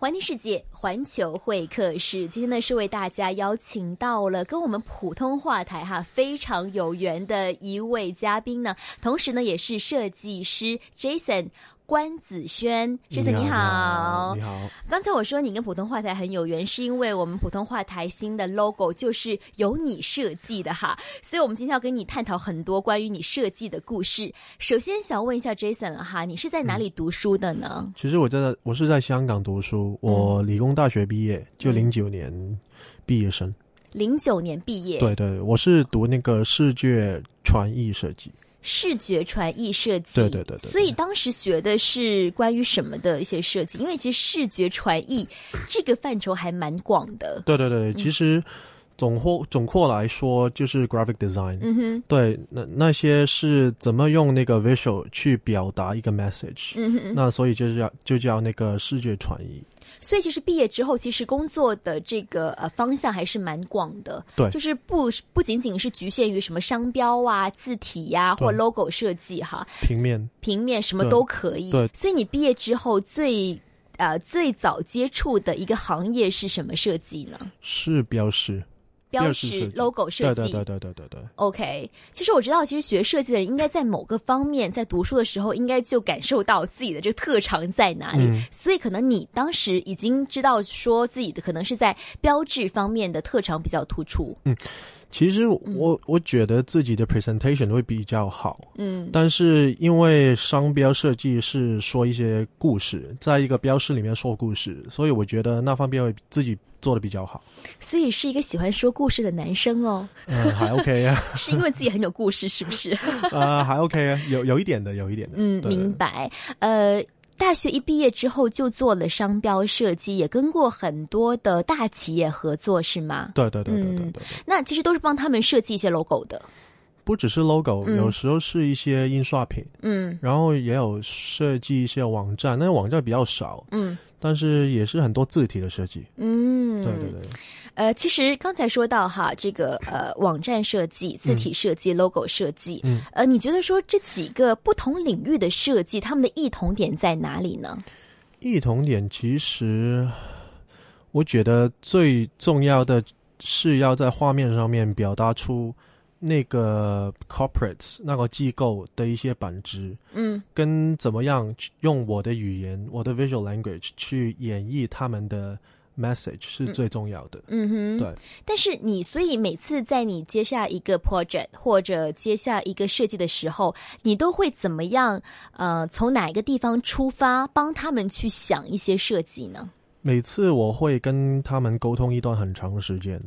环境世界，环球会客室，今天呢是为大家邀请到了跟我们普通话台哈非常有缘的一位嘉宾呢，同时呢也是设计师 Jason。关子轩，先生你好，你好。刚才我说你跟普通话台很有缘，是因为我们普通话台新的 logo 就是由你设计的哈，所以我们今天要跟你探讨很多关于你设计的故事。首先想问一下 Jason 哈，你是在哪里读书的呢？其实我在我是在香港读书，我理工大学毕业，就零九年毕业生。零九年毕业，对对，我是读那个视觉传艺设计。视觉传艺设计，对对对对，所以当时学的是关于什么的一些设计？因为其实视觉传艺这个范畴还蛮广的。对对对，其实总括总括来说就是 graphic design。嗯哼，对，那那些是怎么用那个 visual 去表达一个 message？嗯哼，那所以就是叫就叫那个视觉传译。所以其实毕业之后，其实工作的这个呃方向还是蛮广的。对，就是不不仅仅是局限于什么商标啊、字体呀或 logo 设计哈，平面平面什么都可以。对，所以你毕业之后最呃最早接触的一个行业是什么设计呢？是标识。标识 logo 设计，对对对对对对。OK，其实我知道，其实学设计的人应该在某个方面，在读书的时候，应该就感受到自己的这个特长在哪里。所以，可能你当时已经知道，说自己的可能是在标志方面的特长比较突出。嗯。其实我我觉得自己的 presentation 会比较好，嗯，但是因为商标设计是说一些故事，在一个标识里面说故事，所以我觉得那方面会自己做的比较好。所以是一个喜欢说故事的男生哦，嗯，还 OK 啊，是因为自己很有故事，是不是？啊，还 OK 啊，有有一点的，有一点的，嗯，明白，呃。大学一毕业之后就做了商标设计，也跟过很多的大企业合作，是吗？对对对对对对。那其实都是帮他们设计一些 logo 的，不只是 logo，有时候是一些印刷品，嗯，然后也有设计一些网站，那网站比较少，嗯，但是也是很多字体的设计，嗯，对对对。呃，其实刚才说到哈，这个呃，网站设计、字体设计、logo 设计，嗯，呃，你觉得说这几个不同领域的设计，他们的异同点在哪里呢？异同点其实，我觉得最重要的是要在画面上面表达出那个 corporates 那个机构的一些本质，嗯，跟怎么样用我的语言、我的 visual language 去演绎他们的。Message 是最重要的，嗯哼，对。但是你所以每次在你接下一个 project 或者接下一个设计的时候，你都会怎么样？呃，从哪一个地方出发，帮他们去想一些设计呢？每次我会跟他们沟通一段很长的时间，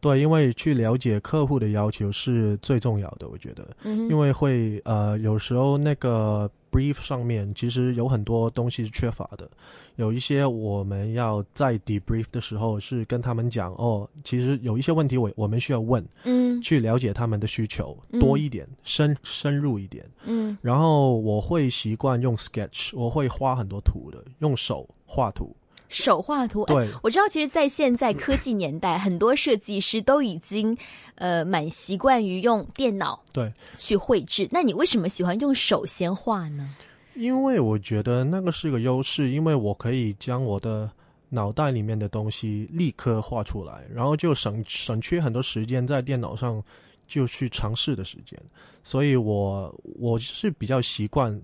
对，因为去了解客户的要求是最重要的，我觉得，嗯，因为会呃，有时候那个 brief 上面其实有很多东西是缺乏的。有一些我们要在 debrief 的时候是跟他们讲哦，其实有一些问题我我们需要问，嗯，去了解他们的需求多一点，深深入一点，嗯，然后我会习惯用 sketch，我会画很多图的，用手画图，手画图。对，我知道，其实，在现在科技年代，很多设计师都已经呃蛮习惯于用电脑对去绘制。那你为什么喜欢用手先画呢？因为我觉得那个是个优势，因为我可以将我的脑袋里面的东西立刻画出来，然后就省省去很多时间在电脑上就去尝试的时间，所以我我是比较习惯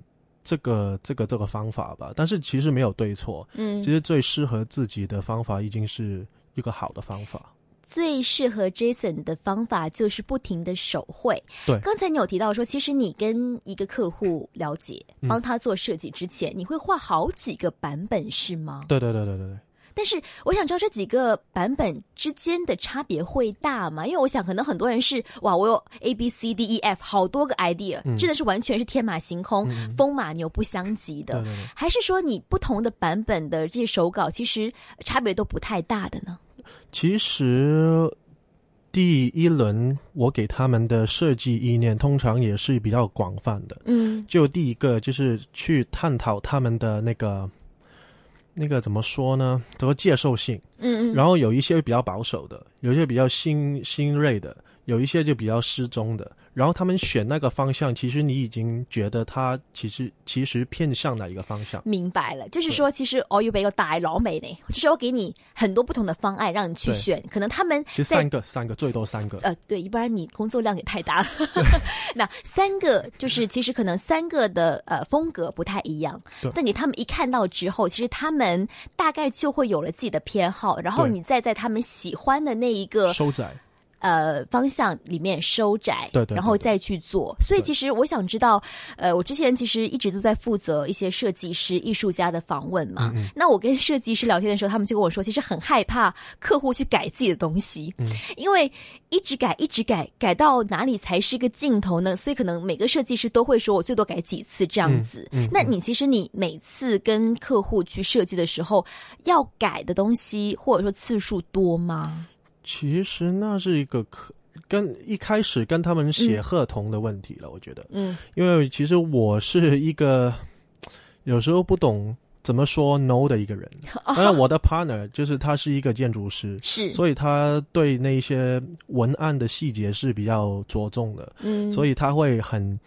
这个这个这个方法吧。但是其实没有对错，嗯，其实最适合自己的方法已经是一个好的方法。最适合 Jason 的方法就是不停的手绘。对，刚才你有提到说，其实你跟一个客户了解，帮他做设计之前，你会画好几个版本，是吗？对对对对对对。但是我想知道这几个版本之间的差别会大吗？因为我想可能很多人是哇，我有 A B C D E F 好多个 idea，真的是完全是天马行空、风马牛不相及的，还是说你不同的版本的这些手稿其实差别都不太大的呢？其实，第一轮我给他们的设计意念通常也是比较广泛的。嗯，就第一个就是去探讨他们的那个那个怎么说呢？怎么接受性。嗯嗯。然后有一些比较保守的，有一些比较新新锐的，有一些就比较失踪的。然后他们选那个方向，其实你已经觉得他其实其实偏向哪一个方向？明白了，就是说，其实我要俾个大佬美呢，就是我给你很多不同的方案让你去选，可能他们其实三个，三个最多三个。呃，对，不然你工作量也太大了。那三个就是其实可能三个的呃风格不太一样，但你他们一看到之后，其实他们大概就会有了自己的偏好，然后你再在他们喜欢的那一个收窄。呃，方向里面收窄，对对，然后再去做。所以其实我想知道，呃，我之前其实一直都在负责一些设计师、艺术家的访问嘛。那我跟设计师聊天的时候，他们就跟我说，其实很害怕客户去改自己的东西，嗯，因为一直改、一直改，改到哪里才是一个尽头呢？所以可能每个设计师都会说我最多改几次这样子。那你其实你每次跟客户去设计的时候，要改的东西或者说次数多吗？其实那是一个可跟一开始跟他们写合同的问题了，我觉得，嗯，因为其实我是一个有时候不懂怎么说 no 的一个人，当然我的 partner 就是他是一个建筑师，是，所以他对那些文案的细节是比较着重的，嗯，所以他会很，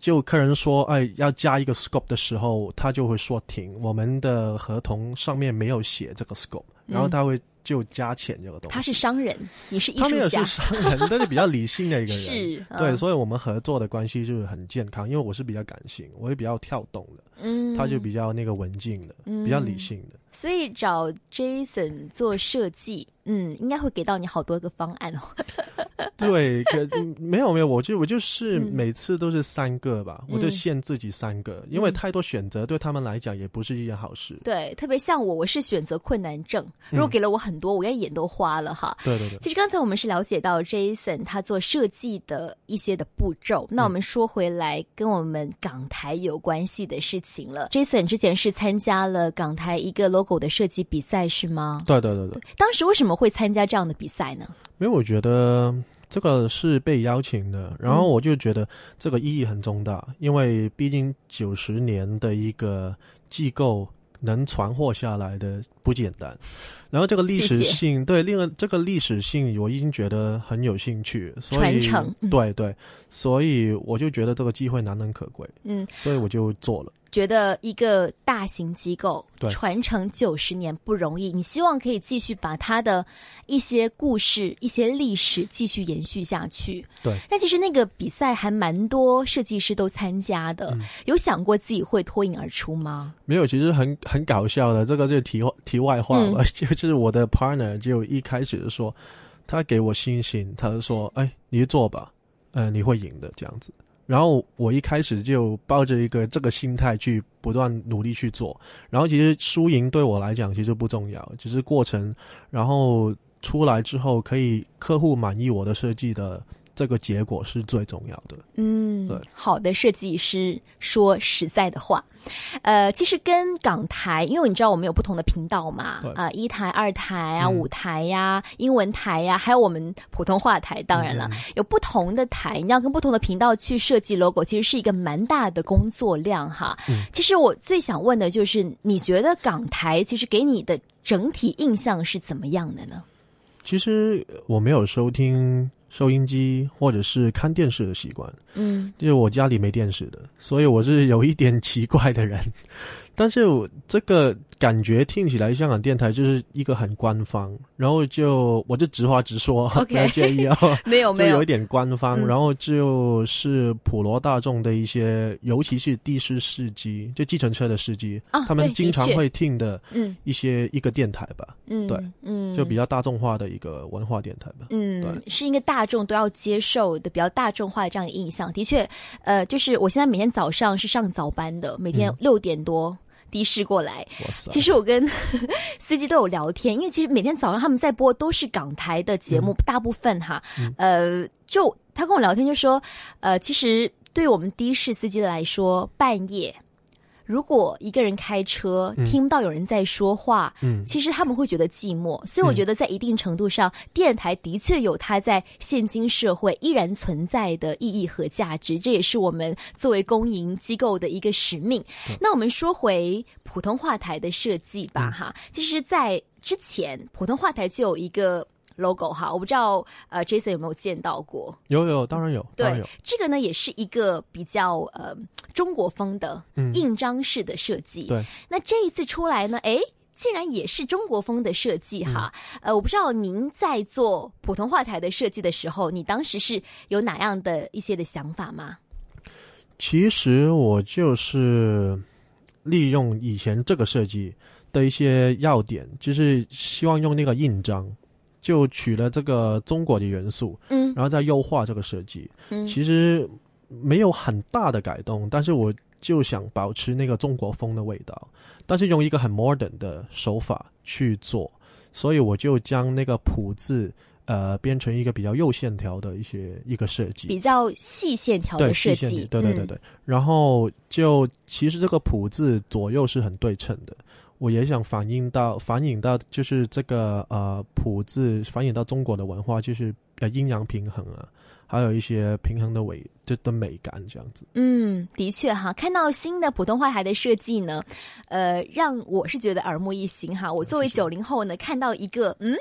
就客人说哎要加一个 scope 的时候，他就会说停，我们的合同上面没有写这个 scope，然后他会。就加钱这个东西，他是商人，你是艺术家。他们也是商人，但是比较理性的一个人。是，对，所以我们合作的关系就是很健康。因为我是比较感性，我也比较跳动的，嗯，他就比较那个文静的，比较理性的。所以找 Jason 做设计，嗯，应该会给到你好多个方案哦。对，可没有没有，我就我就是每次都是三个吧，我就限自己三个，因为太多选择对他们来讲也不是一件好事。对，特别像我，我是选择困难症，如果给了我很多，我应该眼都花了哈。对对对。其实刚才我们是了解到 Jason 他做设计的一些的步骤，那我们说回来跟我们港台有关系的事情了。Jason 之前是参加了港台一个 logo 的设计比赛是吗？对对对对。当时为什么会参加这样的比赛呢？因为我觉得。这个是被邀请的，然后我就觉得这个意义很重大，因为毕竟九十年的一个机构能传获下来的不简单，然后这个历史性对另外这个历史性我已经觉得很有兴趣，所以对对，所以我就觉得这个机会难能可贵，嗯，所以我就做了。觉得一个大型机构传承九十年不容易，你希望可以继续把它的一些故事、一些历史继续延续下去。对，但其实那个比赛还蛮多设计师都参加的，有想过自己会脱颖而出吗？没有，其实很很搞笑的，这个就题题外话了。就 就是我的 partner 就一开始就说，他给我信心，他就说：“哎，你做吧，嗯，你会赢的。”这样子。然后我一开始就抱着一个这个心态去不断努力去做，然后其实输赢对我来讲其实不重要，只是过程。然后出来之后可以客户满意我的设计的。这个结果是最重要的。嗯，对，好的设计师说实在的话，呃，其实跟港台，因为你知道我们有不同的频道嘛，啊，一台、二台啊，五台呀，英文台呀，还有我们普通话台。当然了，有不同的台，你要跟不同的频道去设计 logo，其实是一个蛮大的工作量哈。其实我最想问的就是，你觉得港台其实给你的整体印象是怎么样的呢？其实我没有收听。收音机或者是看电视的习惯，嗯，就是我家里没电视的，所以我是有一点奇怪的人。但是我这个感觉听起来，香港电台就是一个很官方，然后就我就直话直说，不要介意啊。没 有没有，就有一点官方，然后就是普罗大众的一些，尤其是的士司机，就计程车的司机，他们经常会听的，嗯，一些一个电台吧，嗯，对，嗯，就比较大众化的一个文化电台吧，嗯，对，是一个大众都要接受的比较大众化的这样一个印象。的确，呃，就是我现在每天早上是上早班的，每天六点多。的士过来，其实我跟 司机都有聊天，因为其实每天早上他们在播都是港台的节目，大部分哈，呃，就他跟我聊天就说，呃，其实对我们的士司机来说，半夜。如果一个人开车听不到有人在说话，嗯，其实他们会觉得寂寞。所以我觉得在一定程度上，电台的确有它在现今社会依然存在的意义和价值。这也是我们作为公营机构的一个使命。那我们说回普通话台的设计吧，哈，其实，在之前普通话台就有一个 logo 哈，我不知道呃 Jason 有没有见到过？有有，当然有，当然对有。，这个呢也是一个比较呃中国风的嗯印章式的设计。对，那这一次出来呢，哎，竟然也是中国风的设计哈。嗯呃，我不知道您在做普通话台的设计的时候，你当时是有哪样的一些的想法吗？其实我就是利用以前这个设计的一些要点，就是希望用那个印章，就取了这个中国的元素，嗯然后再优化这个设计。嗯其实没有很大的改动，但是我就想保持那个中国风的味道，但是用一个很 modern 的手法去做，所以我就将那个“谱”字呃编成一个比较右线条的一些一个设计，比较细线条的设计，嗯对对对对。然后就其实这个“谱”字左右是很对称的。我也想反映到，反映到就是这个呃“谱”字反映到中国的文化，就是呃阴阳平衡啊，还有一些平衡的美就的美感这样子。嗯，的确哈，看到新的普通话台的设计呢，呃，让我是觉得耳目一新哈。我作为九零后呢，看到一个嗯，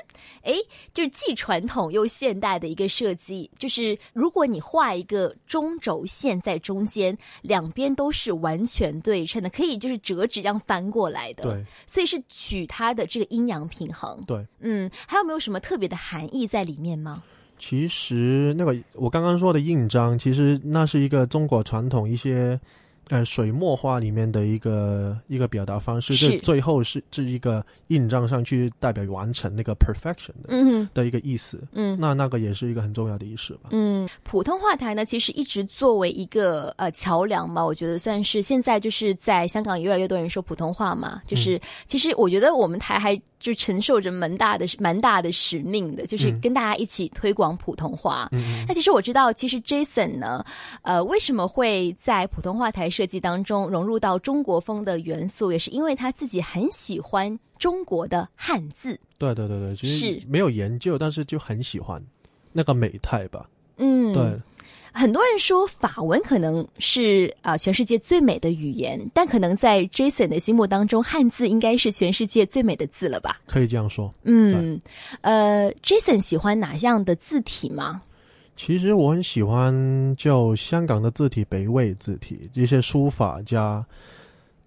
诶，就是既传统又现代的一个设计，就是如果你画一个中轴线在中间，两边都是完全对称的，可以就是折纸这样翻过来的。，对所以是取它的这个阴阳平衡。对，嗯，还有没有什么特别的含义在里面吗？其实那个我刚刚说的印章，其实那是一个中国传统一些呃水墨画里面的一个一个表达方式，是最后是是一个印章上去代表完成那个 perfection 的、嗯的一个意思。嗯。那那个也是一个很重要的意思吧。嗯，普通话台呢，其实一直作为一个呃桥梁吧，我觉得算是现在就是在香港越来越多人说普通话嘛，就是、其实我觉得我们台还就承受着蛮大的蛮大的使命的，就是嗯跟大家一起推广普通话。嗯那其实我知道，其实 Jason 呢，呃，为什么会在普通话台设计当中融入到中国风的元素，也是因为他自己很喜欢中国的汉字。对对对对，其实是没有研究，但是就很喜欢那个美态吧。嗯，对，很多人说法文可能是啊、全世界最美的语言，但可能在 Jason 的心目当中，汉字应该是全世界最美的字了吧？可以这样说。嗯，呃，Jason 喜欢哪样的字体吗？其实我很喜欢就香港的字体北魏字体，一些书法家，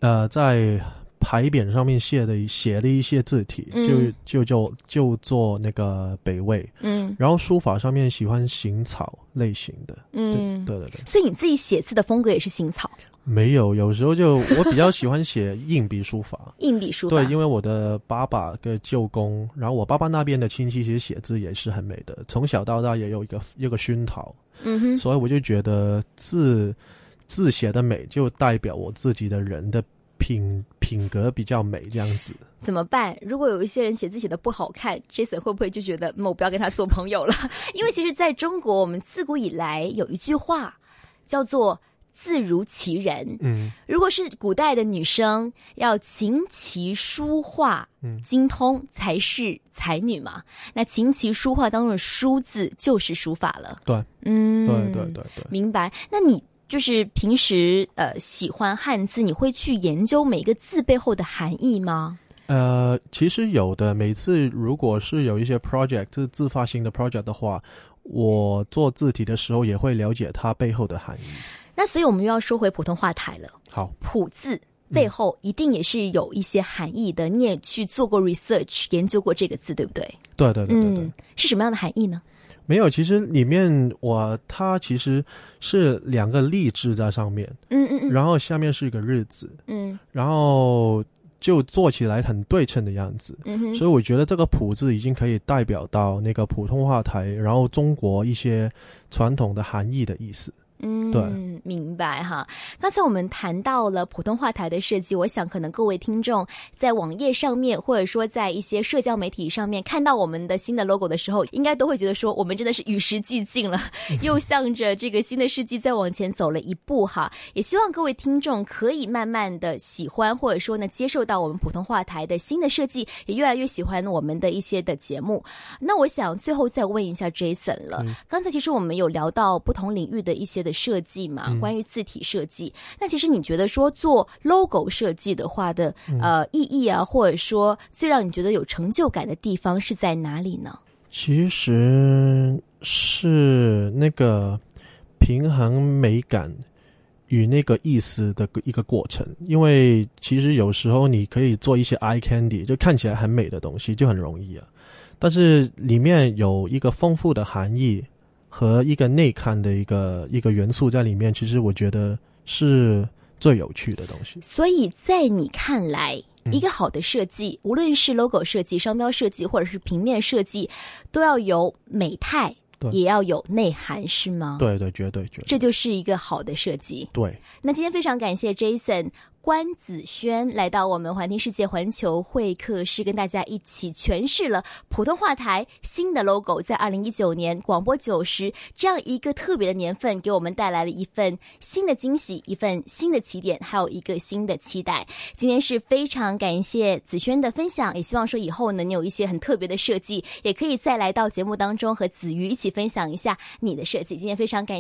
呃，在牌匾上面写的写的一些字体，嗯。就就就就做那个北魏。嗯。然后书法上面喜欢行草类型的，嗯，对对对，所以你自己写字的风格也是行草？没有，有时候就我比较喜欢写硬笔书法。硬笔书法，对，因为我的爸爸跟舅公，然后我爸爸那边的亲戚其实写字也是很美的，从小到大也有一个一个熏陶。嗯哼，所以我就觉得字字写的美，就代表我自己的人的品品格比较美，这样子。怎么办？如果有一些人写字写的不好看，Jason 会不会就觉得，嗯，我不要跟他做朋友了？因为其实在中国，我们自古以来有一句话叫做“字如其人”。嗯如果是古代的女生，要琴棋书画嗯精通才是才女嘛。那琴棋书画当中的“书”字就是书法了。对，嗯，对对对对。明白。那你就是平时呃喜欢汉字，你会去研究每个字背后的含义吗？呃，其实有的，每次如果是有一些 project 是自发性的 project 的话，我做字体的时候也会了解它背后的含义。那所以我们又要说回普通话台了，好，普字。背后一定也是有一些含义的，你也去做过 research 研究过这个字，对不对？对对对对对。嗯，是什么样的含义呢？没有，其实里面我它其实是两个励志在上面，嗯嗯嗯。然后下面是一个日子，嗯。然后就做起来很对称的样子。嗯哼，所以我觉得这个“普”字已经可以代表到那个普通话台，然后中国一些传统的含义的意思。嗯，对，明白哈。刚才我们谈到了普通话台的设计，我想可能各位听众在网页上面，或者说在一些社交媒体上面看到我们的新的 logo 的时候，应该都会觉得说，我们真的是与时俱进了，又向着这个新的世纪再往前走了一步哈。也希望各位听众可以慢慢的喜欢，或者说呢接受到我们普通话台的新的设计，也越来越喜欢我们的一些的节目。那我想最后再问一下 Jason 了，刚才其实我们有聊到不同领域的一些的设计嘛，关于字体设计。那其实你觉得说做 logo 设计的话的、呃意义啊，或者说最让你觉得有成就感的地方是在哪里呢？其实是那个平衡美感与那个意思的一个过程。因为其实有时候你可以做一些 eye candy，就看起来很美的东西，就很容易啊。但是里面有一个丰富的含义和一个内看的一个一个元素在里面，其实我觉得是最有趣的东西。所以在你看来，一个好的设计，无论是 logo 设计、商标设计，或者是平面设计，都要有美态，也要有内涵，是吗？对对，绝对绝对，这就是一个好的设计。对。那今天非常感谢 Jason。关子轩来到我们环听世界环球会客室，跟大家一起诠释了普通话台新的 logo，在二零一九年广播九十这样一个特别的年份，给我们带来了一份新的惊喜，一份新的起点，还有一个新的期待。今天是非常感谢子轩的分享，也希望说以后能有一些很特别的设计，也可以再来到节目当中和子瑜一起分享一下你的设计。今天非常感。